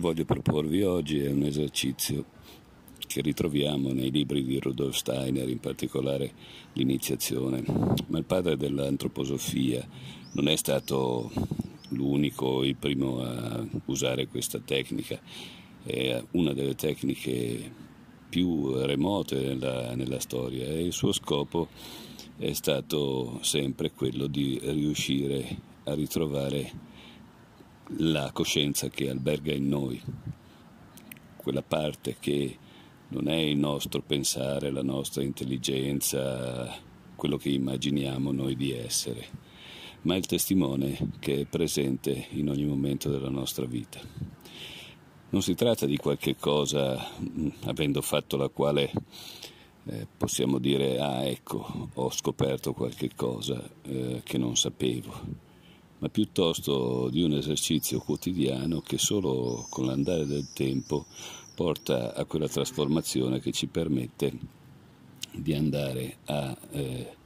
voglio proporvi oggi è un esercizio che ritroviamo nei libri di Rudolf Steiner, in particolare l'iniziazione, ma il padre dell'antroposofia non è stato l'unico, il primo a usare questa tecnica, è una delle tecniche più remote nella, nella storia e il suo scopo è stato sempre quello di riuscire a ritrovare la coscienza che alberga in noi, quella parte che non è il nostro pensare, la nostra intelligenza, quello che immaginiamo noi di essere, ma il testimone che è presente in ogni momento della nostra vita. Non si tratta di qualche cosa, avendo fatto la quale eh, possiamo dire, ah ecco, ho scoperto qualche cosa eh, che non sapevo ma piuttosto di un esercizio quotidiano che solo con l'andare del tempo porta a quella trasformazione che ci permette di andare a eh,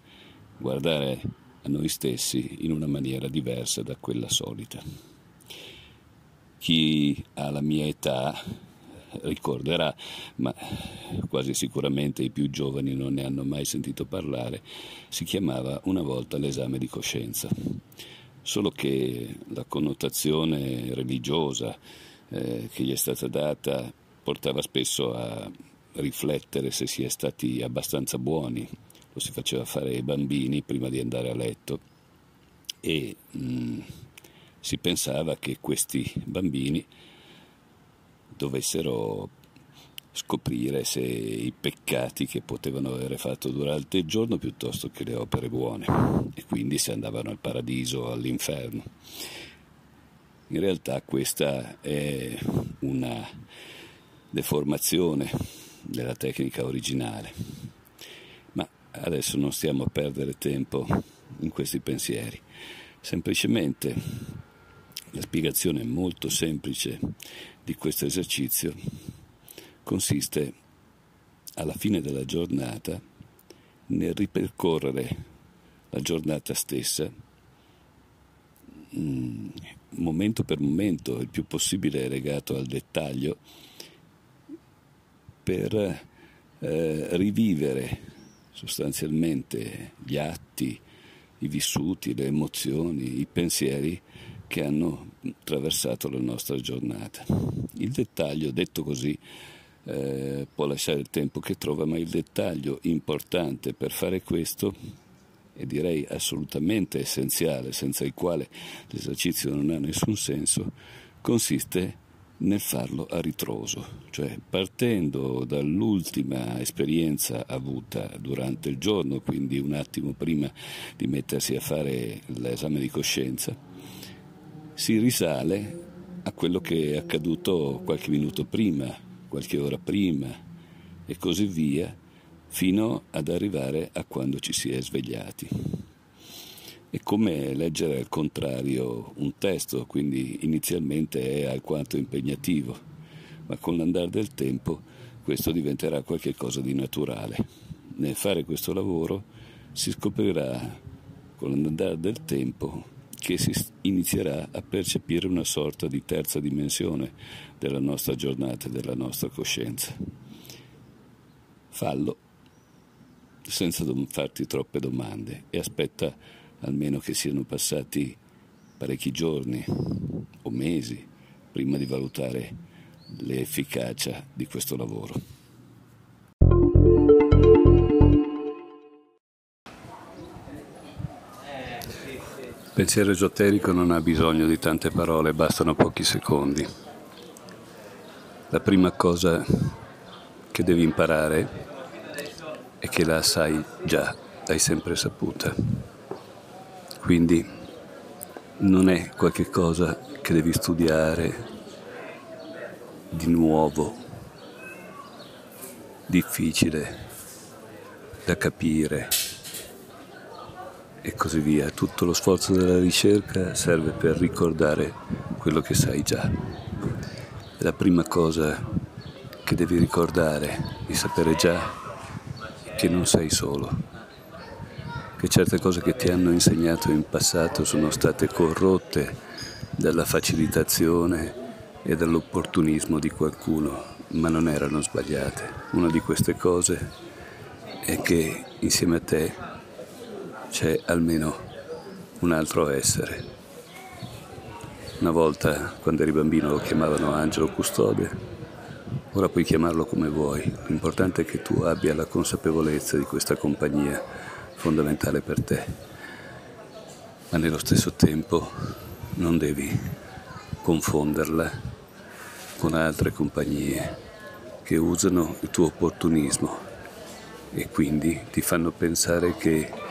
guardare a noi stessi in una maniera diversa da quella solita. Chi ha la mia età ricorderà, ma quasi sicuramente i più giovani non ne hanno mai sentito parlare, si chiamava una volta l'esame di coscienza solo che la connotazione religiosa eh, che gli è stata data portava spesso a riflettere se si è stati abbastanza buoni, lo si faceva fare ai bambini prima di andare a letto. E mh, mm, si pensava che questi bambini dovessero scoprire se i peccati che potevano avere fatto durante il giorno piuttosto che le opere buone. E quindi se andavano al paradiso o all'inferno. In realtà questa è una deformazione della tecnica originale, ma adesso non stiamo a perdere tempo in questi pensieri, semplicemente la spiegazione molto semplice di questo esercizio consiste alla fine della giornata nel ripercorrere la giornata stessa mm, momento per momento, il più possibile legato al dettaglio, per eh, rivivere sostanzialmente gli atti, i vissuti, le emozioni, i pensieri che hanno attraversato la nostra giornata. Il dettaglio, detto così, eh, può lasciare il tempo che trova, ma il dettaglio importante per fare questo e direi assolutamente essenziale, senza il quale l'esercizio non ha nessun senso, consiste nel farlo a ritroso, cioè partendo dall'ultima esperienza avuta durante il giorno, quindi un attimo prima di mettersi a fare l'esame di coscienza, si risale a quello che è accaduto qualche minuto prima, qualche ora prima e così via, fino ad arrivare a quando ci si è svegliati. È come leggere al contrario un testo, quindi inizialmente è alquanto impegnativo, ma con l'andare del tempo questo diventerà qualcosa di naturale. Nel fare questo lavoro si scoprirà con l'andare del tempo che si inizierà a percepire una sorta di terza dimensione della nostra giornata e della nostra coscienza. Fallo senza farti troppe domande e aspetta almeno che siano passati parecchi giorni o mesi prima di valutare l'efficacia di questo lavoro. Pensiero esoterico non ha bisogno di tante parole, bastano pochi secondi. La prima cosa che devi imparare è che la sai già, l'hai sempre saputa. Quindi non è qualche cosa che devi studiare di nuovo, difficile da capire e così via. Tutto lo sforzo della ricerca serve per ricordare quello che sai già. La prima cosa che devi ricordare di sapere già è che non sei solo, che certe cose che ti hanno insegnato in passato sono state corrotte dalla facilitazione e dall'opportunismo di qualcuno, ma non erano sbagliate. Una di queste cose è che insieme a te c'è almeno un altro essere. Una volta, quando eri bambino, lo chiamavano angelo custode, ora puoi chiamarlo come vuoi, l'importante è che tu abbia la consapevolezza di questa compagnia fondamentale per te, ma nello stesso tempo non devi confonderla con altre compagnie che usano il tuo opportunismo e quindi ti fanno pensare che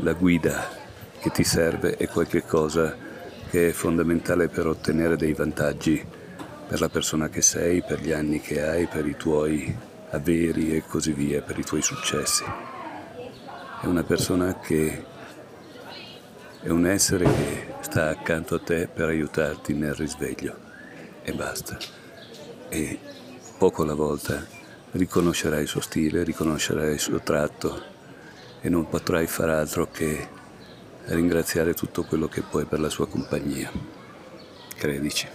la guida che ti serve è qualcosa che è fondamentale per ottenere dei vantaggi per la persona che sei, per gli anni che hai, per i tuoi averi e così via, per i tuoi successi. È una persona che è un essere che sta accanto a te per aiutarti nel risveglio e basta. E poco alla volta riconoscerai il suo stile, riconoscerai il suo tratto e non potrai far altro che ringraziare tutto quello che puoi per la sua compagnia. Credici.